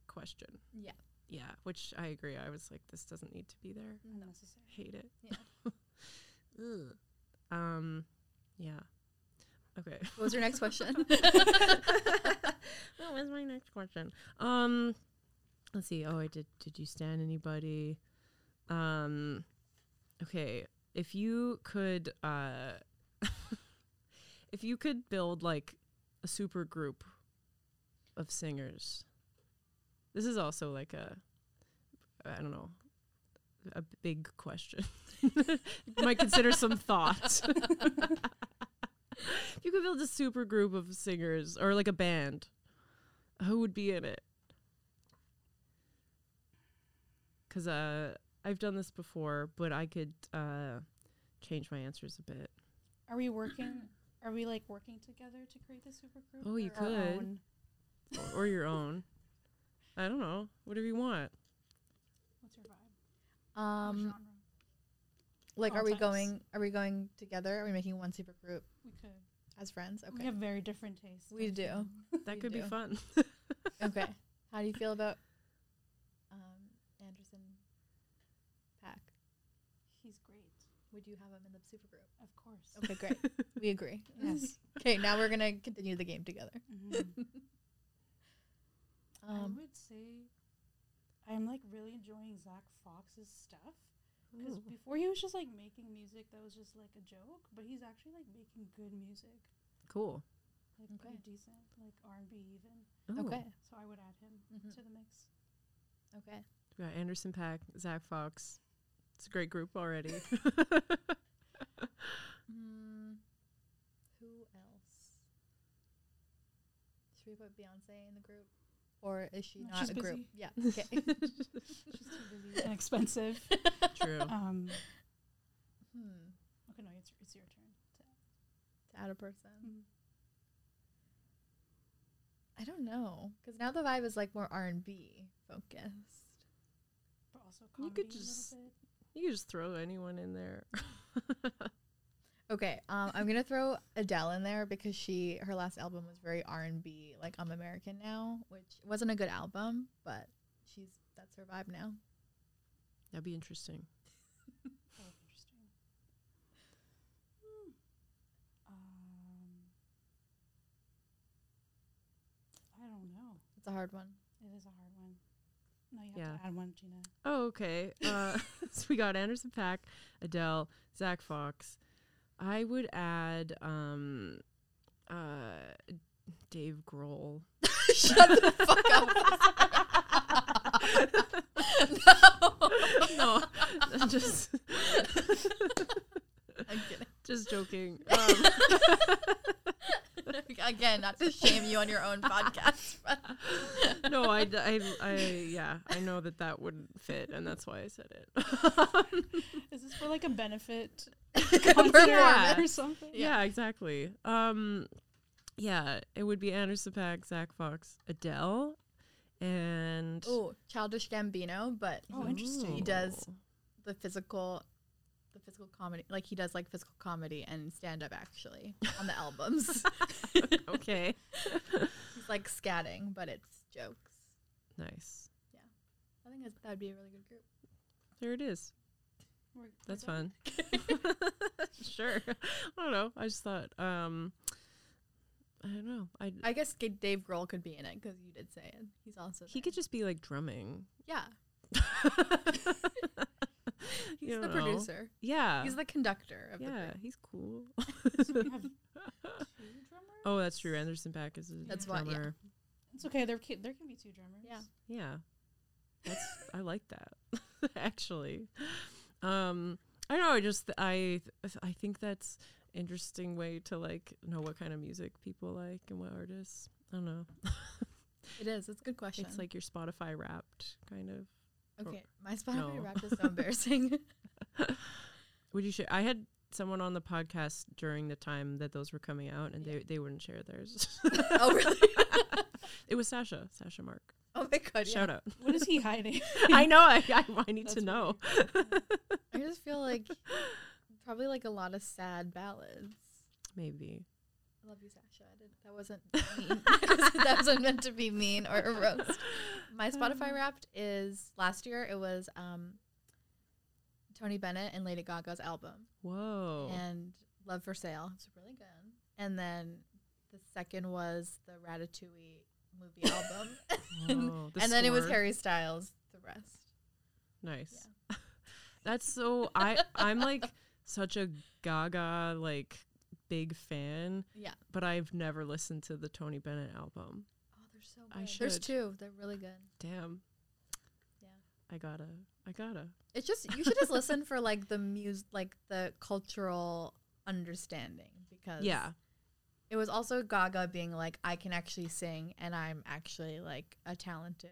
question. yeah. Yeah, which I agree. I was like, this doesn't need to be there. Unnecessary. Hate it. Yeah. Um, yeah. Okay. What was your next question? what was my next question? Um, let's see. Oh, I did. Did you stand anybody? Um, okay. If you could, uh, if you could build like a super group of singers, this is also like a, I don't know, a big question. Might consider some thought. if you could build a super group of singers or like a band, who would be in it? Because uh, I've done this before, but I could uh, change my answers a bit. Are we working? Are we like working together to create the super group? Oh, you or could. own? or, or your own. I don't know. Whatever you want. What's your vibe? Um, genre? like, All are we going? Are we going together? Are we making one super group We could. as friends? Okay, We Okay. have very different tastes. We don't. That We could be fun. okay. How do you feel about um, Anderson Paak? He's great. Would you have him in the super group? Of course. Okay, great. we agree. Yes. Okay, now we're gonna continue the game together. Mhm. I Um, would say I'm like really enjoying Zach Fox's stuff because before he was just like making music that was just like a joke, but he's actually like making good music, Cool. like Okay. pretty decent, like R and B even. Ooh. okay. So I would add him Mhm. to the mix. Okay. We got Anderson Paak, Zach Fox. It's a great group already. Mm, who else? Should we put Beyonce in the group, or is she No, not she's a group? Yeah. Okay. She's too busy and expensive. True. Um, hmm. okay, no, it's, it's your turn. To add a person. Mhm. I don't know, because now the vibe is like more R and B focused. But also You comedy could a little just- bit. You can just throw anyone in there. Okay, um, I'm gonna throw Adele in there because she her last album was very R and B, like I'm American now, which wasn't a good album, but she's that's her vibe now. That'd be interesting. Interesting. Hmm. Um, I don't know. It's a hard one. It is a hard one. No, you have Yeah. to add one, Gina. Oh, okay. Uh, so we got Anderson Paak, Adele, Zach Fox. I would add um, uh, Dave Grohl. Shut the fuck up. no. no, just I'm kidding. just joking. Um, Again, not to shame you on your own podcast. No, I, I, I, yeah, I know that that wouldn't fit, and that's why I said it. Is this for like a benefit Performance. Yeah. or something? yeah, exactly. Um, yeah, it would be Anderson Paak, Zach Fox, Adele, and Oh, Childish Gambino, but Oh, he, interesting. he does the physical, the physical comedy. Like he does like physical comedy and stand up actually on the albums. okay, He's like scatting, but it's jokes. nice. Yeah. I think that'd be a really good group. There it is. We're- That's fun. sure. I don't know. I just thought, um, I don't know. I I guess G- Dave Grohl could be in it because you did say it. He's also he could just be like drumming. yeah. He's You the know. producer. Yeah. He's the conductor of the yeah, group. he's cool. So we have two drummers? oh, that's true. Anderson Paak is a That's why- yeah. drummer. It's okay. There can, there can be two drummers. Yeah. Yeah. That's I like that. Actually. Um I don't know, I just I I think that's interesting way to like know what kind of music people like and what artists. I don't know. It is. It's a good question. It's like your Spotify wrapped kind of. Okay, my Spotify no. rap is so embarrassing. Would you share I had someone on the podcast during the time that those were coming out and Yeah. they they wouldn't share theirs. oh really? it was Sasha, Sasha Mark. oh my god! Shout yeah. out. What is he hiding? I know I I, I need That's to know. I just feel like probably like a lot of sad ballads. Maybe. I love you, Sasha. I didn't, that wasn't mean. that wasn't meant to be mean or a roast. My Spotify Wrapped is last year. It was um, Tony Bennett and Lady Gaga's album, Whoa. and Love for Sale. It's really good. And then the second was the Ratatouille movie album, Whoa, the and then it was. Harry Styles. The rest. Nice. That's so I I'm like such a Gaga like big fan, Yeah. but I've never listened to the Tony Bennett album. Oh, they're so I good. There's two. They're really good. Damn. Yeah. I gotta. I gotta. It's just you should just listen for like the muse, like the cultural understanding because Yeah. it was also Gaga being like I can actually sing and I'm actually like a talented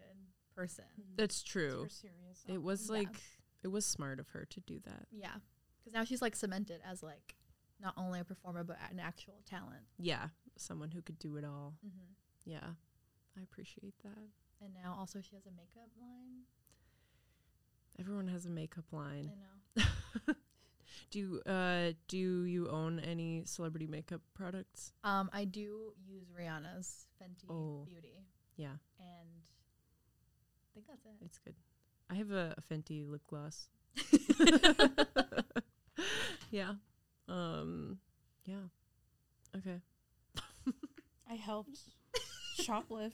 person. Mm-hmm. That's true. for serious. It was Yeah. like it was smart of her to do that. Yeah, because now she's like cemented as like not only a performer but an actual talent. Yeah. Someone who could do it all. Mm-hmm. Yeah. I appreciate that. And now also she has a makeup line. Everyone has a makeup line. I know. Do you uh do you own any celebrity makeup products? Um, I do use Rihanna's Fenty Oh. Beauty, Yeah, and I think that's it. it's good. I have a, a Fenty lip gloss. yeah. Um yeah. Okay. I helped shoplift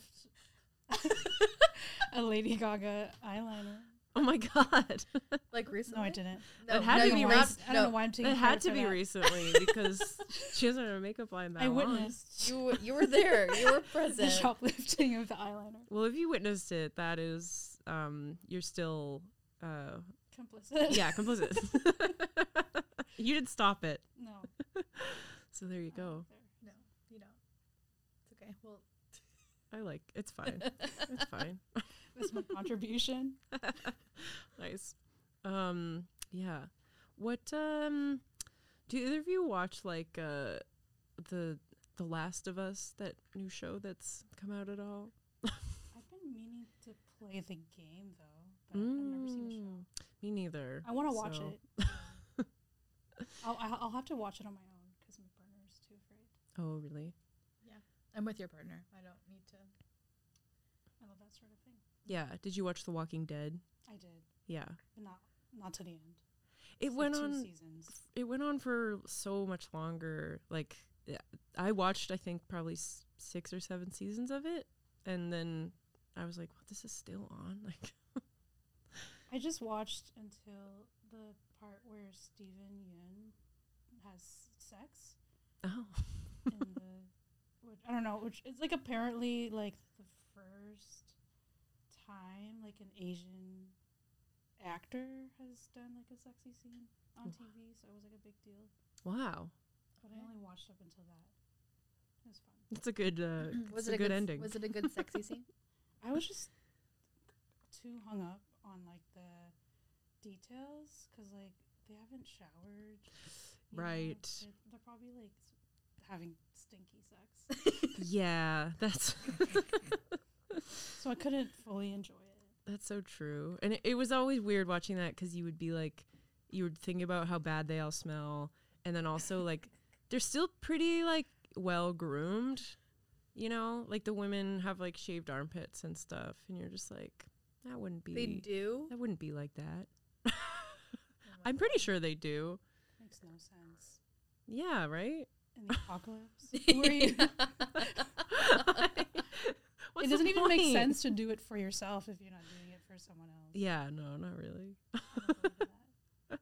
a Lady Gaga eyeliner. Oh my god. like recently. No, I didn't. No, That had no, to be did I, not- don't know why- I don't know no, why I'm taking It had to for be that. recently because she hasn't had a makeup line that I long. witnessed You you were there. You were the present. shoplifting of the eyeliner. Well, if you witnessed it, that is um you're still uh Complicit. yeah, complicit. you didn't stop it. No. So there you go. No, you don't. It's okay. Well, I like it's fine. it's fine. That's my contribution. nice. Um yeah. What um do either of you watch like uh the The Last of Us, that new show that's come out at all? I've been meaning to play the game though, but I've never seen the show. Mm, Me neither. I want to watch so- it. I'll, I'll I'll have to watch it on my own because my partner's too afraid. Oh, really? Yeah, I'm with your partner. I don't need to. I love that sort of thing. Yeah. Did you watch The Walking Dead? I did, Yeah. but not not to the end. It It's went two on seasons. it went on for so much longer. Like I watched I think probably s- 6 or 7 seasons of it and then I was like, "What? This is still on?" Like I just watched until the part where Steven Yeun has sex oh. in the which I don't know, which it's like apparently like the first time like an Asian actor has done like a sexy scene on Wow. TV, so it was like a big deal. Wow. But I only watched up until that. It was fun. It's a good uh was it's it a good s- ending. Was it a good sexy scene? I was just too hung up on like the details because like they haven't showered. you know, Right. They're, they're probably like having stinky sex, yeah, that's so I couldn't fully enjoy it. That's so true. And it, it was always weird watching that because you would be like, you would think about how bad they all smell. And then also, like, they're still pretty, like, well groomed. You know? Like, the women have, like, shaved armpits and stuff. And you're just like, that wouldn't be. they do. That wouldn't be like that. I'm pretty sure they do. Makes no sense. Yeah, right? In the apocalypse, Where you- What's it doesn't even make sense to do it for yourself if you're not doing it for someone else. Yeah, no, not really. I don't believe that.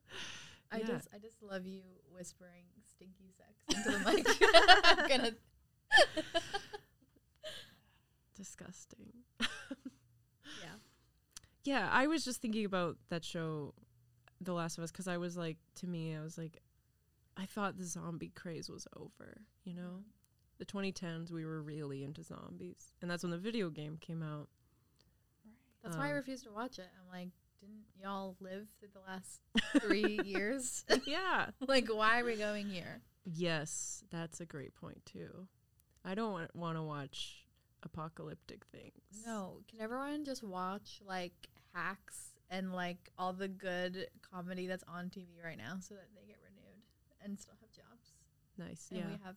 I Yeah. just I just love you whispering stinky sex into the mic. I'm gonna Disgusting. yeah. Yeah, I was just thinking about that show, The Last of Us, because I was like, to me, I was like, I thought the zombie craze was over. You know, mm-hmm. The 2010s, we were really into zombies, and that's when the video game came out. Right. That's why I Um, refuse to watch it. I'm like, didn't y'all live through the last three years? yeah. like, why are we going here? Yes, that's a great point too. I don't want to watch apocalyptic things. No, can everyone just watch like hacks and like all the good comedy that's on TV right now so that they get renewed and still have jobs Nice. and Yeah. we have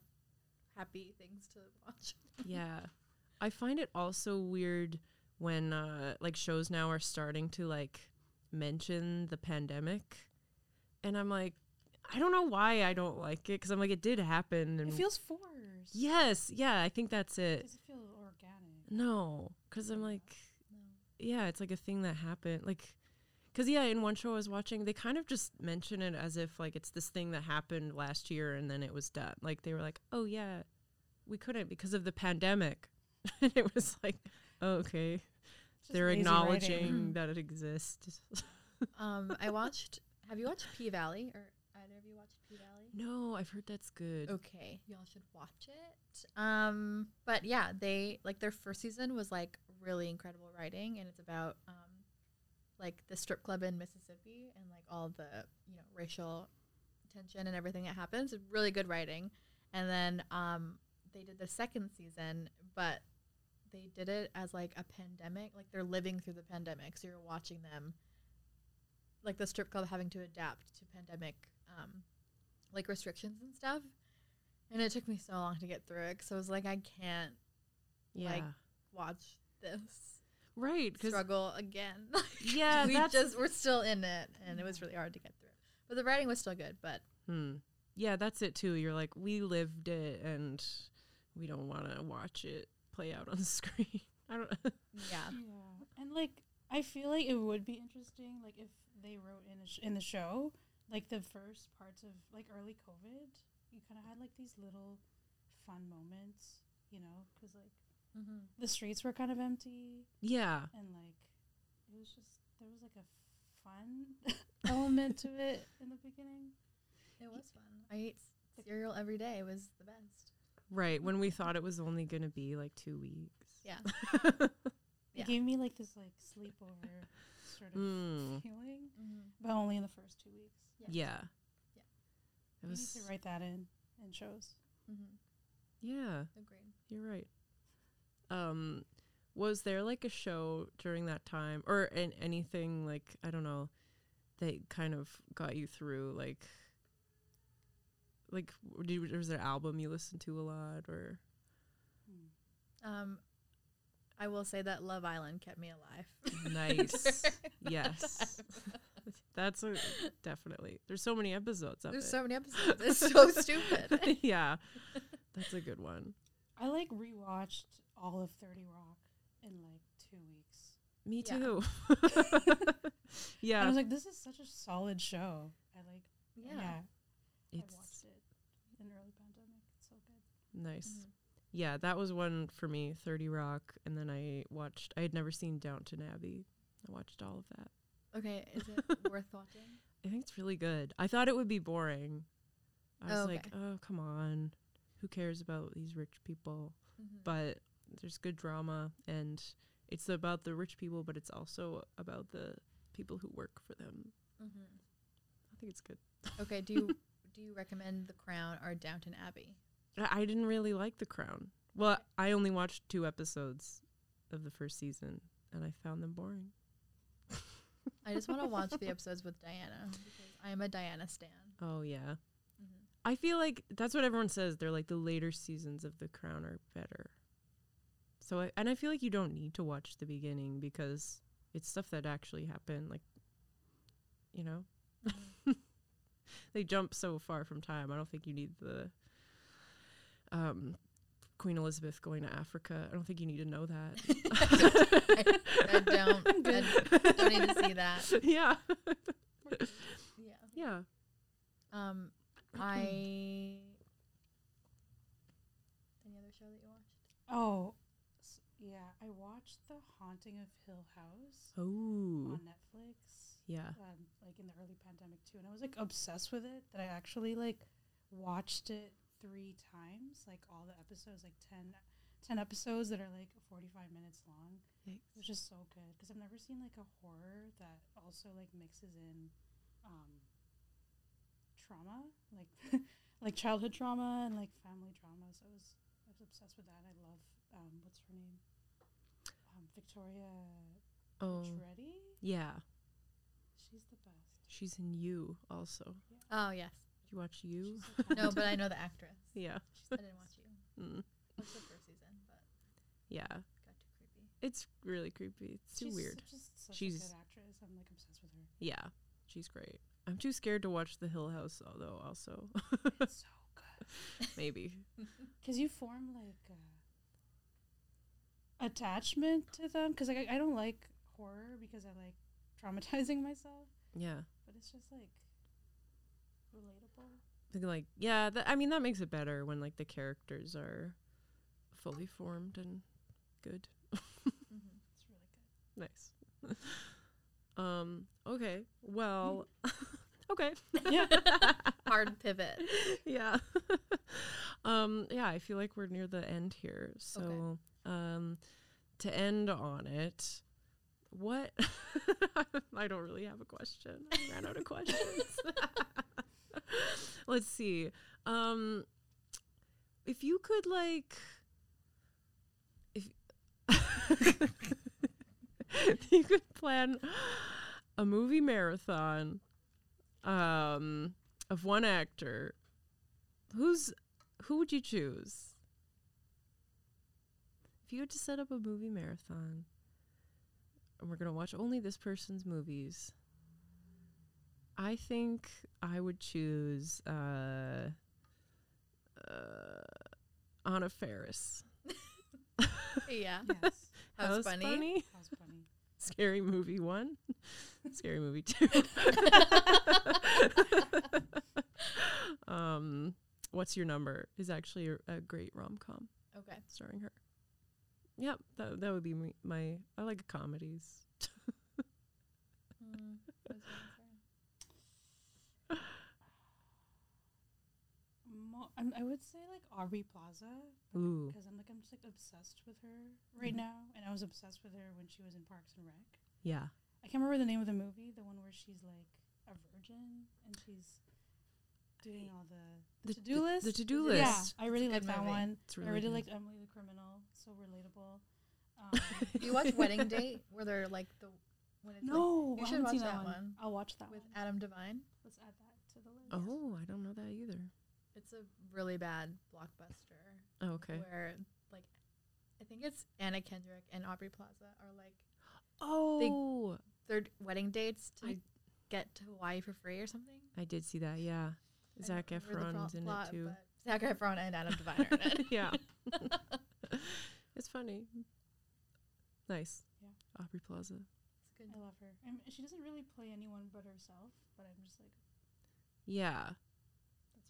happy things to watch. yeah. I find it also weird when uh like shows now are starting to like mention the pandemic and I'm like I don't know why I don't like it cuz I'm like it did happen and It feels forced. Yes, yeah, I think that's It it. doesn't feel organic. No, cuz I'm like No. yeah, it's like a thing that happened like cuz yeah, in one show I was watching they kind of just mention it as if like it's this thing that happened last year and then it was done. Like they were like, "Oh yeah, we couldn't because of the pandemic." and it was like, oh, "Okay." Just They're acknowledging writing. that it exists. Um, I watched. Have you watched P Valley or either of you watched P Valley? no, I've heard that's good. Okay, y'all should watch it. Um, but yeah, they like their first season was like really incredible writing, and it's about um, like the strip club in Mississippi and like all the you know racial tension and everything that happens. It's really good writing, and then um, they did the second season, but they did it as like a pandemic, like they're living through the pandemic, so you're watching them, like the strip club having to adapt to pandemic, um, like restrictions and stuff. And it took me so long to get through it because I was like, I can't Yeah. like, watch this right, struggle again. yeah, we that's just we're still in it, and it was really hard to get through. But the writing was still good. But Hmm. Yeah, that's it too. You're like, we lived it and we don't want to watch it play out on the screen. I don't yeah, Yeah, and like I feel like it would be interesting, like if they wrote in a sh- in the show, like the first parts of like early COVID, you kind of had like these little fun moments, you know, because like mm-hmm. the streets were kind of empty, Yeah. and like it was just there was like a fun element to it in the beginning. it was fun. I ate cereal every day. It was the best. Right. When we thought it was only going to be like two weeks. Yeah. It gave me like this like sleepover sort of Mm. feeling, Mm-hmm. but only in the first two weeks. Yeah. Yeah. Yeah. It You was. need to write that in in shows. Mm-hmm. Yeah, Agreed. you're right. Um, was there like a show during that time, or an, anything like I don't know, that kind of got you through? Like, like w- did, was there an album you listened to a lot, or. Um, I will say that Love Island kept me alive. nice? yes, that's a definitely. There's so many episodes of There's it. so many episodes. It's so stupid. yeah, that's a good one. I like rewatched all of Thirty Rock in like two weeks. Me Yeah. too. And I was like, this is such a solid show. I like. Yeah. Yeah, it's watched it in early pandemic. It's so good. Nice. Mhm. Yeah, that was one for me, 30 Rock. And then I watched, I had never seen Downton Abbey. I watched all of that. Okay, is it worth watching? I think it's really good. I thought it would be boring. I was Oh, like, oh, come on. Who cares about these rich people? Mm-hmm. But there's good drama and it's about the rich people, but it's also about the people who work for them. Mm-hmm. I think it's good. Okay, do you do you recommend The Crown or Downton Abbey? I didn't really like The Crown. Well, I only watched two episodes of the first season and I found them boring. I just want to watch the episodes with Diana because I am a Diana stan. Oh, yeah. Mm-hmm. I feel like that's what everyone says. They're like the later seasons of The Crown are better. So, I, and I feel like you don't need to watch the beginning because it's stuff that actually happened. Like, you know, they jump so far from time. I don't think you need the um, Queen Elizabeth going to Africa. I don't think you need to know that. I don't. I don't need to see that. yeah. Yeah. Yeah. Um, I. Any other show that you watched? Oh, s- yeah. I watched The Haunting of Hill House Oh. on Netflix. Yeah. um, like in the early pandemic too, and I was like obsessed with it that I actually like watched it three times, like all the episodes, like 10, 10 episodes that are like forty five minutes long. It was just so good because I've never seen like a horror that also like mixes in um, trauma, like like childhood trauma and like family trauma. So I was I was obsessed with that. I love um, what's her name, um, Victoria Oh. Tretti. Yeah. She's the best. She's in You also. Oh yes. Did you watch You? No, but I know the actress. Yeah. I didn't watch you. Mm. Watched the first season, but Yeah. got too creepy. It's really creepy. It's too She's weird. Just such She's- a good actress. I'm like obsessed with her. Yeah. She's great. I'm too scared to watch The Hill House, although also It's so good maybe. because you form like a attachment to them. Because like I, I don't like horror because I like traumatizing myself, Yeah. but it's just like relatable. Like yeah, that, I mean that makes it better when like the characters are fully formed and good. Mm-hmm. It's really good. Nice. um okay. Well, okay. Yeah. Hard pivot. yeah. um yeah, I feel like we're near the end here. So um to end on it, what I don't really have a question. I ran out of questions. Let's see. Um if you could like if you could plan a movie marathon um of one actor who's who would you choose if you had to set up a movie marathon and we're gonna watch only this person's movies i think i would choose uh uh anna Faris. Yeah. Yes. That was funny. That was funny. Scary movie one, scary movie two. um, what's your number is actually a, a great rom com Okay. starring her. Yep, that that would be me, my. I like comedies. Mm, what was your answer? Mo- I'm, I would say like Aubrey Plaza because I'm like I'm just like obsessed with her right now, and I was obsessed with her when she was in Parks and Rec. Yeah. I can't remember the name of the movie, the one where she's like a virgin and she's doing all the, the, to-do list. The to-do list. Yeah, I really like that movie. one. It's I really really liked Emily the Criminal, so relatable. Um, you watch Wedding Date where they're like the when it's like, no, you I should watch seen that one. one. I'll watch that with one. Adam Devine? Let's add that to the list. Oh, I don't know that either. It's a really bad blockbuster Oh, okay. where like I think it's Anna Kendrick and Aubrey Plaza are like Oh, their wedding dates to I- get to Hawaii for free or something. I did see that. Yeah. I Zac don't remember the Efron's in plot, it too. but Zac Efron and Adam Devine are in it. yeah. it's funny. Nice. Yeah. Aubrey Plaza. It's good. I love her. I mean, she doesn't really play anyone but herself, but I'm just like, Yeah.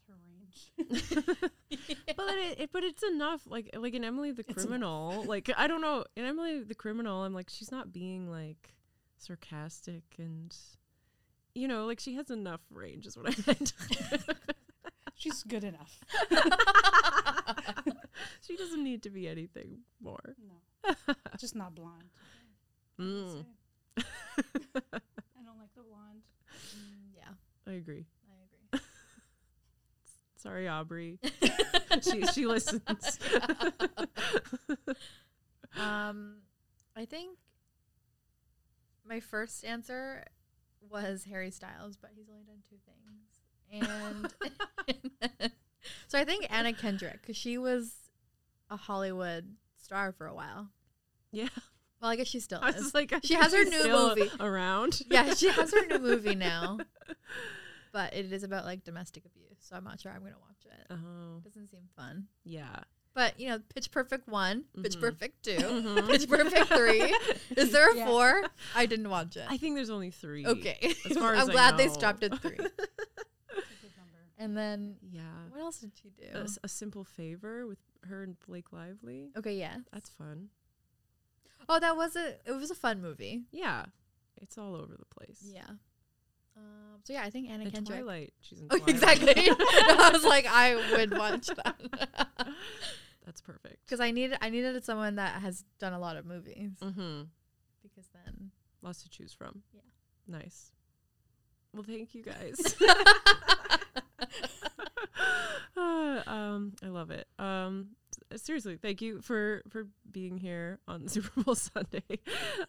That's her range. but it, it but it's enough like like in Emily the criminal like I don't know in Emily the criminal I'm like she's not being like sarcastic and you know like she has enough range is what I meant She's good enough. she doesn't need to be anything more No, just not blonde. I Mm. I don't like the blonde. Mm, yeah, I agree. Sorry Aubrey she she listens Um, I think my first answer was Harry Styles, but he's only done two things. And so I think Anna Kendrick, because she was a Hollywood star for a while. yeah Well, I guess she still I is. like I She has her new movie. around yeah, she has her new movie now, but it is about like domestic abuse. So I'm not sure I'm gonna watch it. oh Doesn't seem fun. yeah But you know, Pitch Perfect one, Pitch Mhm. Perfect 2 Mhm. Pitch Perfect three. Is there a Yeah. four? I didn't watch it. I think there's only three Okay. as far as I'm I glad they stopped at three. It's a good number. And then yeah what else did she do? A simple favor with her and Blake Lively. Okay, yeah, That's fun. Oh, that was a it was a fun movie. Yeah, it's all over the place. Yeah. Um, so yeah, I think Anna Kendrick. Twilight. She's in Oh, Twilight. exactly. I was like, I would watch that That's perfect. because I needed I needed someone that has done a lot of movies Mm-hmm. because then Lots to choose from. Yeah. Nice. Well, thank you guys. Uh, um, I love it. Um, seriously, thank you for for being here on Super Bowl Sunday.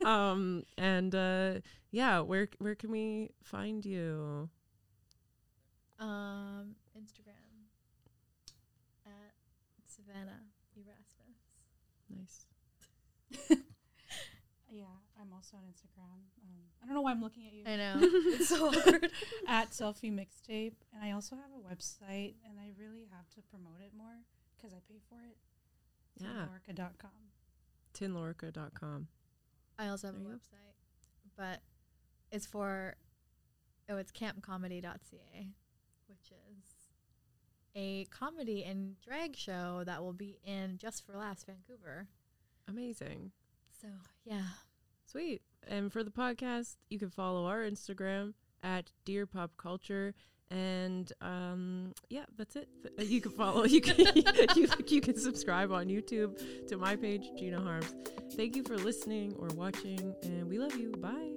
um, and uh, yeah, where where can we find you? um Instagram at Savannah Erasmus. Nice. Yeah, I'm also on Instagram. Um, I don't know why I'm looking at you. I know it's so hard. at selfie mixtape, and I also have a website, and I really have to promote it more because I pay for it. Yeah. Lorca.com. Tinlorica.com. I also have a There you go. website, but it's for oh, it's campcomedy.ca, which is a comedy and drag show that will be in Just for Laughs Vancouver. Amazing. So yeah, Sweet. And for the podcast, you can follow our Instagram at Dear Pop Culture. And um, yeah, that's it. You can follow. You can you, you can subscribe on YouTube to my page, Gina Harms. Thank you for listening or watching, and we love you. Bye.